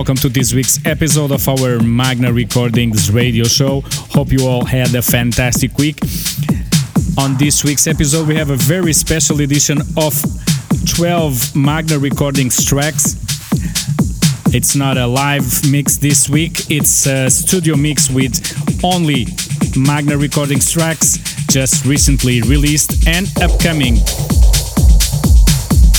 Welcome to this week's episode of our Magna Recordings radio show. Hope you all had a fantastic week. On this week's episode, we have a very special edition of 12 Magna Recordings tracks. It's not a live mix this week, it's a studio mix with only Magna Recordings tracks just recently released and upcoming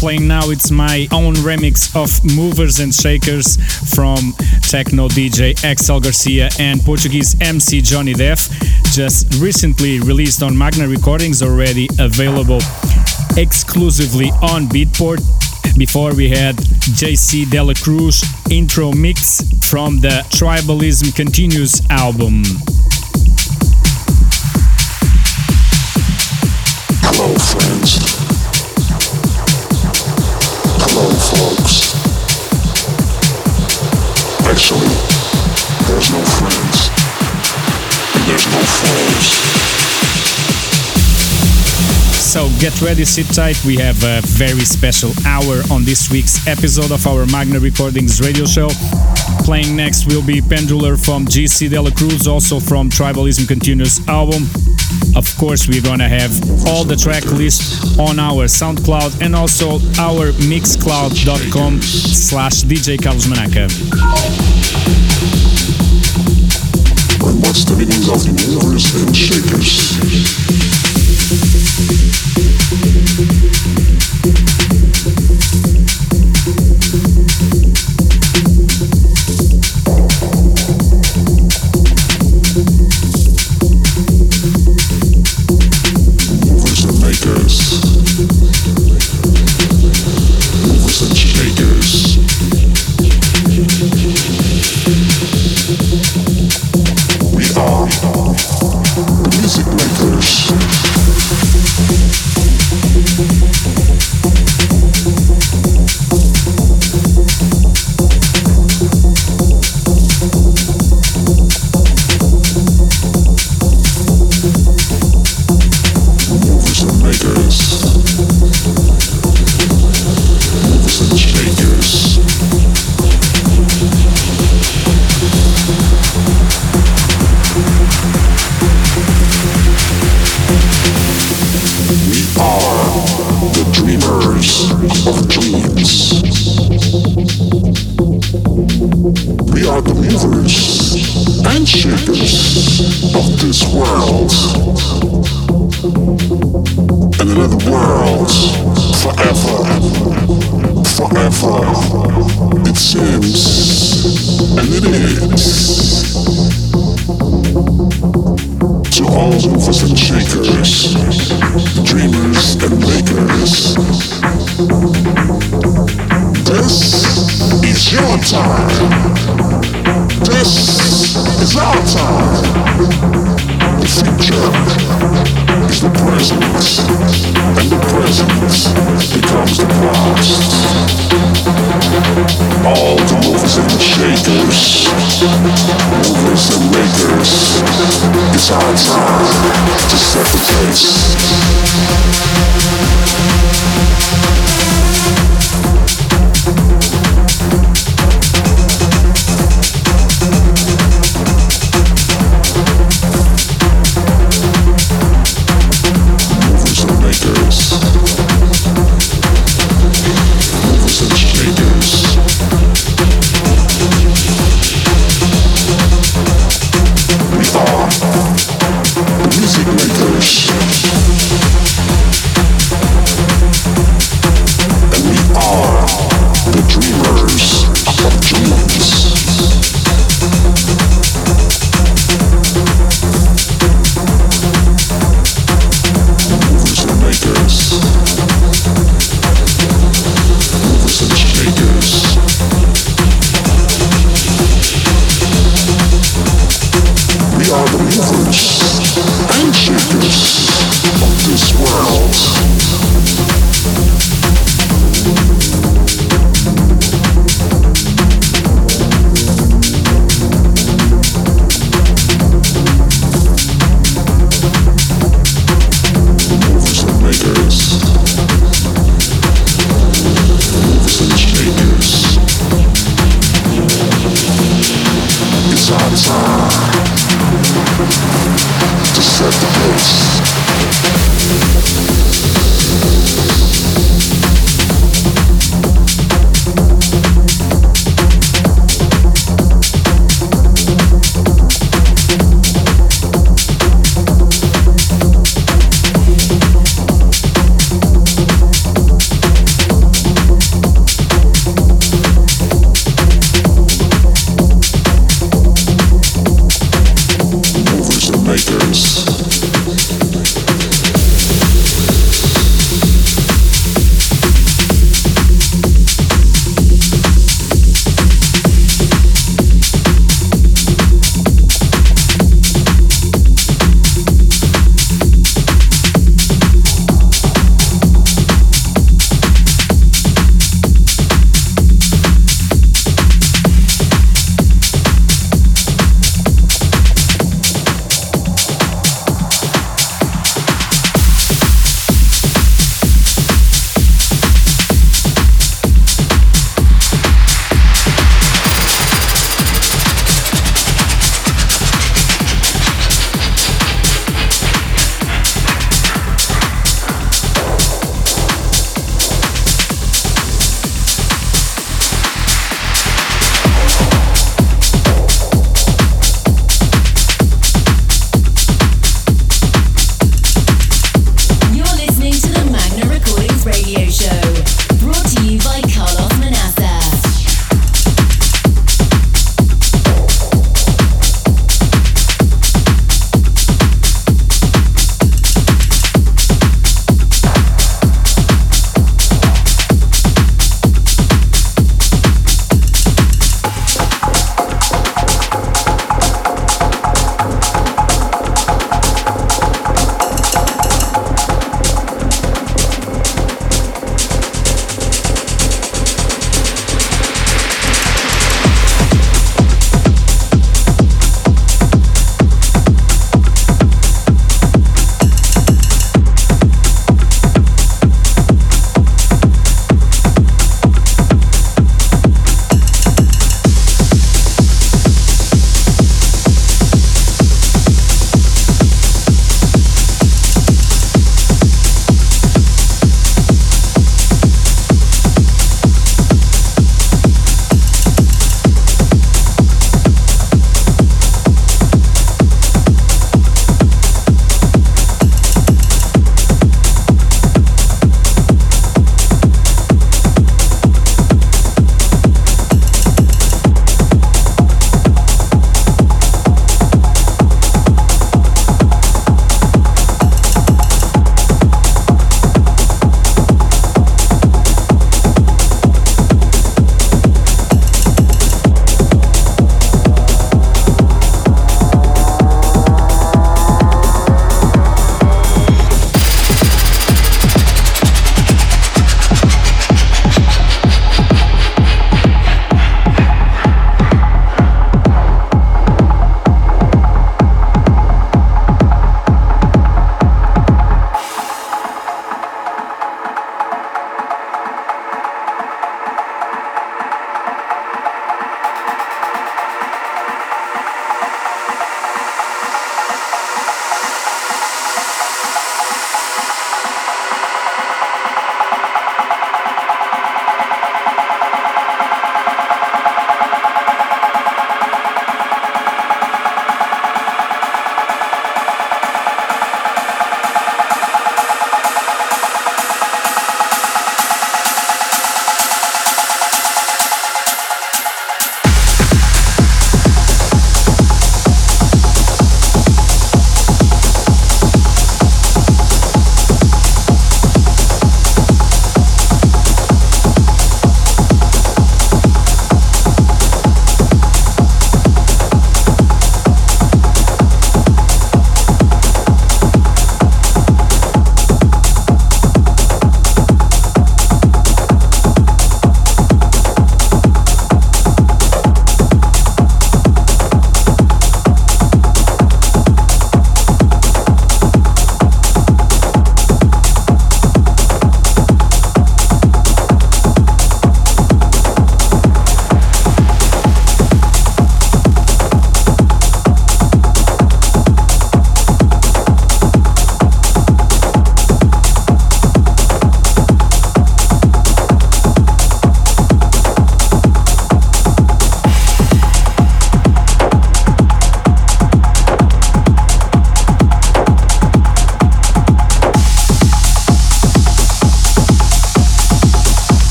playing now it's my own remix of Movers and Shakers from techno DJ XL Garcia and Portuguese MC Johnny Def. Just recently released on Magna Recordings, already available exclusively on Beatport. Before we had JC Delacruz intro mix from the Tribalism Continues album. Hello, friends. Folks. Actually, there's no friends. And there's no foes. So get ready, sit tight. We have a very special hour on this week's episode of our Magna Recordings radio show. Playing next will be Pendular from JC Delacruz, also from Tribalism Continues album. Of course, we're gonna have all the track list on our SoundCloud and also our mixcloud.com slash DJ Carlos Manaka. What's the meaning of movers and shakers?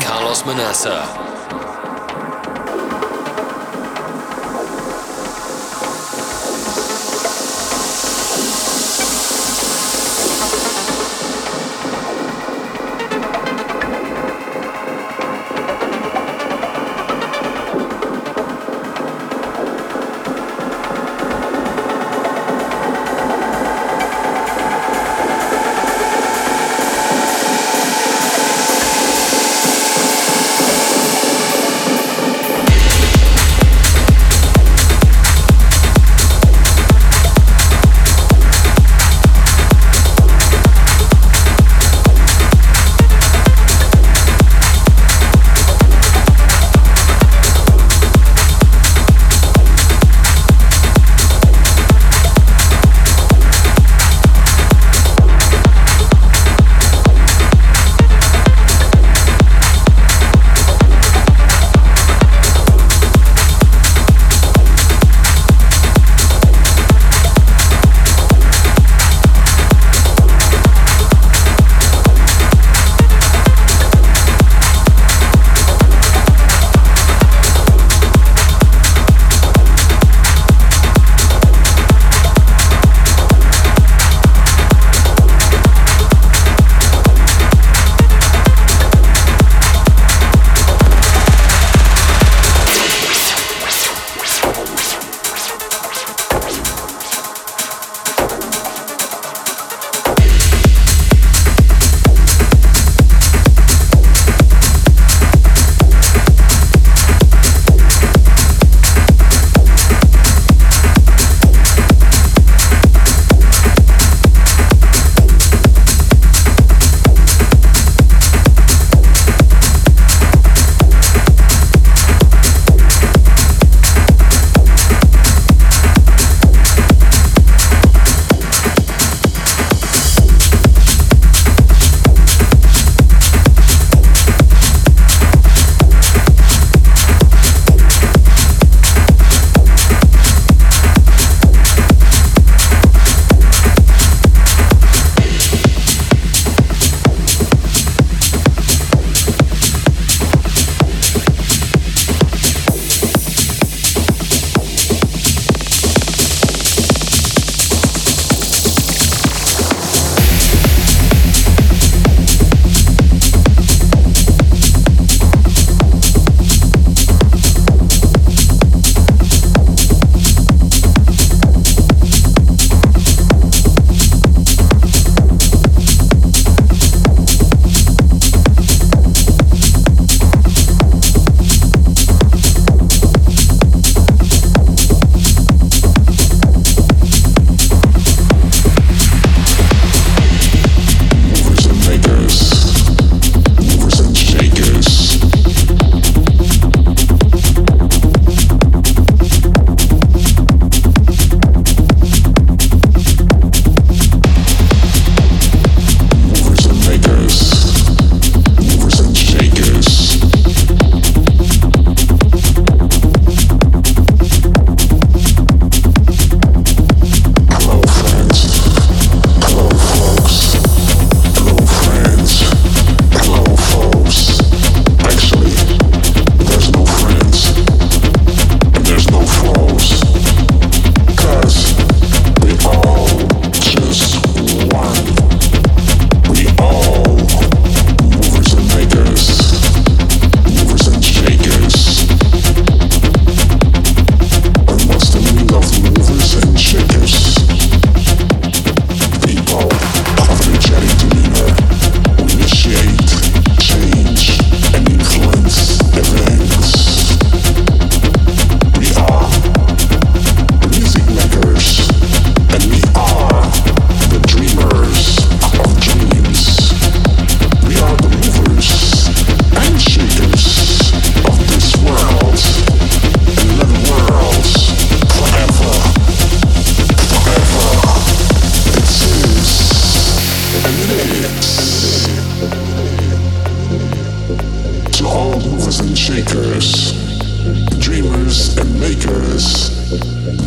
Carlos Manaça.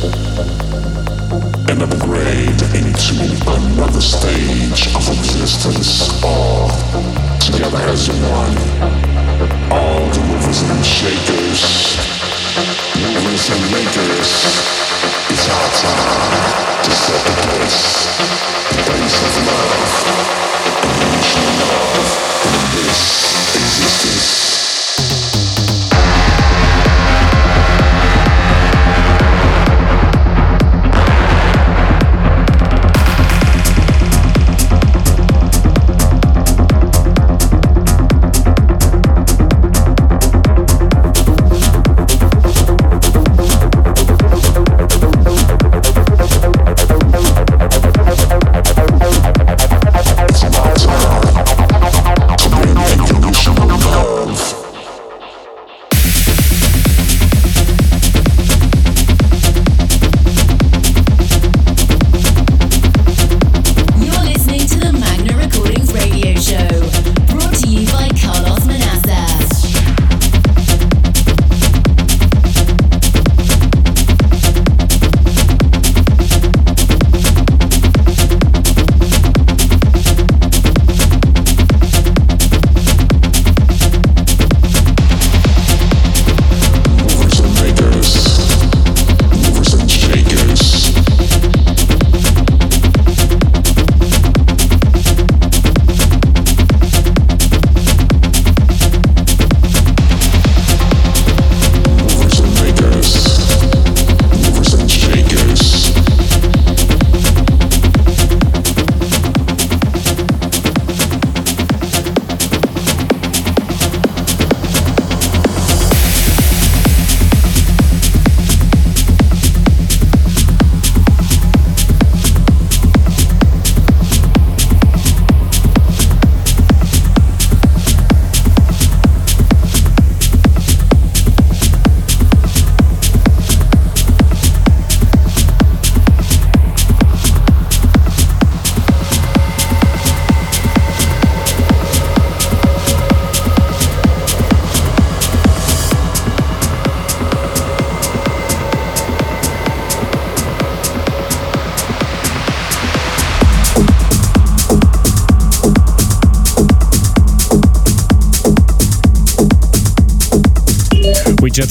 and upgrade into another stage of existence, all together as one. All the movers and shakers, movers and makers, it's our time to set the pace. the pace of life. unleash love in this.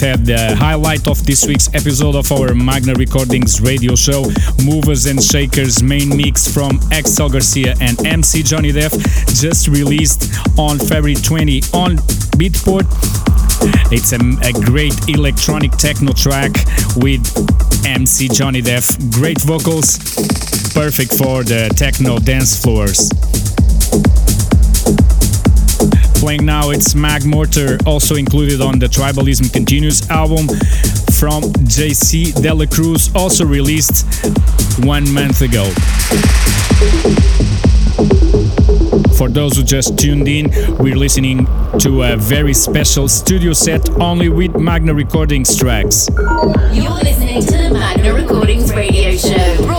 Highlight of this week's episode of our Magna Recordings radio show, Movers and Shakers main mix from XL Garcia and MC Johnny Def, just released on February 20 on Beatport. It's a, a great electronic techno track with MC Johnny Def. Great vocals, perfect for the techno dance floors. Playing now, it's Magmortar, also included on the Tribalism Continues album from JC Delacruz, also released one month ago. For those who just tuned in, we're listening to a very special studio set only with Magna Recordings tracks. You're listening to the Magna Recordings radio show,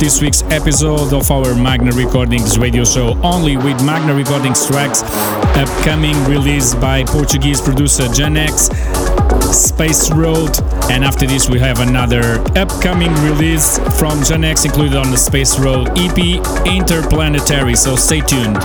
this week's episode of our Magna Recordings radio show, only with Magna Recordings tracks, upcoming release by Portuguese producer Jan X, Space Road, and after this we have another upcoming release from Jan X included on the Space Road EP, Interplanetary, so stay tuned.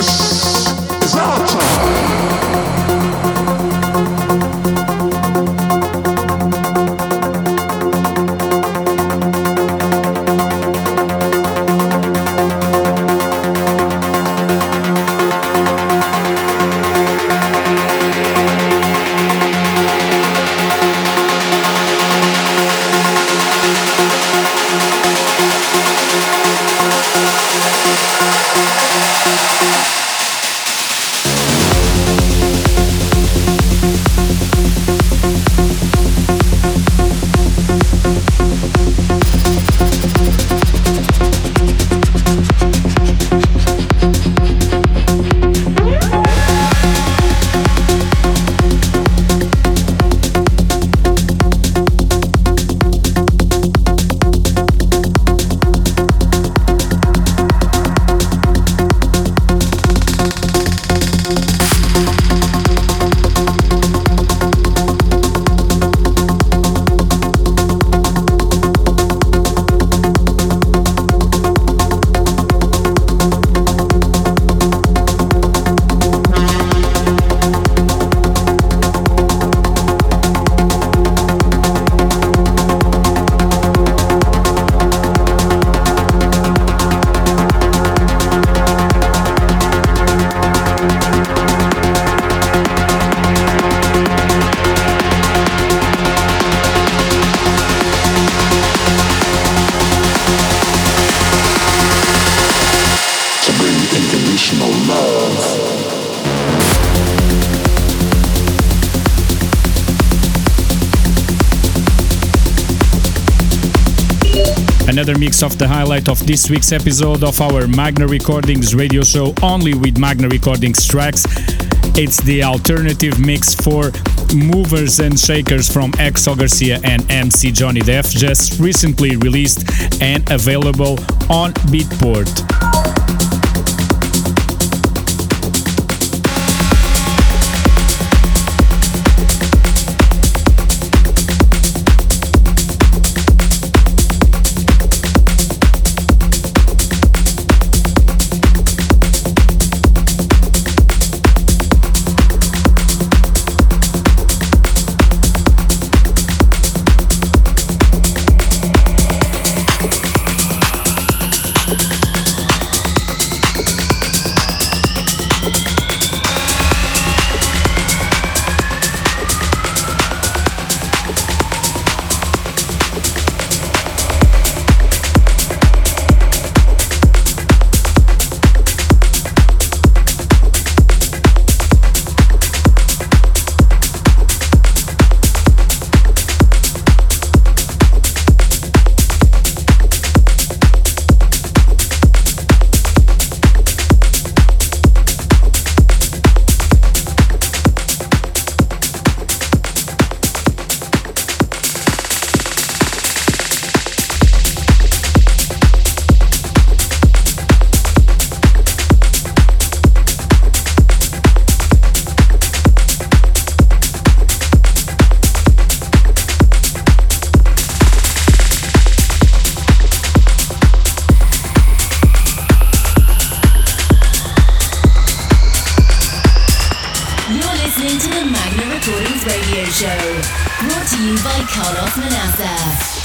Yes. Another mix of the highlight of this week's episode of our Magna Recordings radio show only with Magna Recordings tracks. It's the alternative mix for Movers and Shakers from XL Garcia and MC Johnny Def, just recently released and available on Beatport. listening to the Magna Recordings Radio Show, brought to you by Carlos Manaça.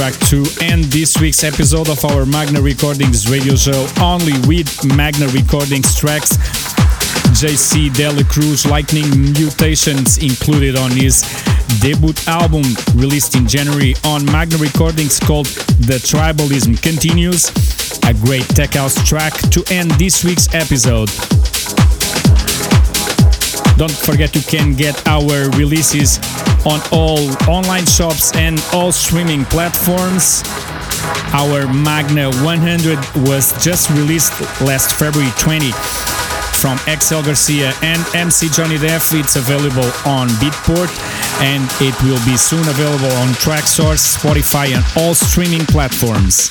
Track to end this week's episode of our Magna Recordings radio show only with Magna Recordings tracks. JC Delacruz Lightning Mutations included on his debut album released in January on Magna Recordings called The Tribalism Continues. A great tech house track to end this week's episode. Don't forget you can get our releases on all online shops and all streaming platforms. Our Magna 100 was just released last February 20 from XL Garcia and MC Johnny Def. It's available on Beatport and it will be soon available on Traxsource, Spotify, and all streaming platforms.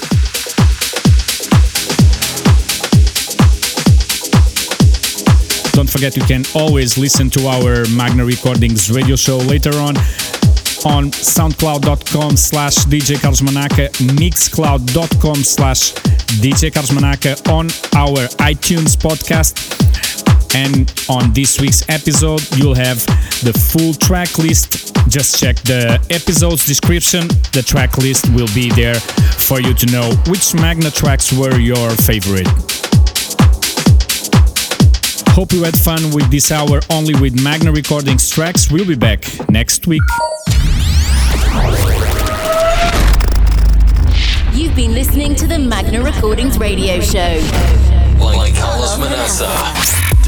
Don't forget you can always listen to our Magna Recordings radio show later on on soundcloud.com slash DJ Carlos mixcloud.com slash DJ Carlos on our iTunes podcast. And on this week's episode, you'll have the full track list. Just check the episode's description. The track list will be there for you to know which Magna tracks were your favorite. Hope you had fun with this hour only with Magna Recordings tracks. We'll be back next week. You've been listening to the Magna Recordings radio show. By Carlos Manaça.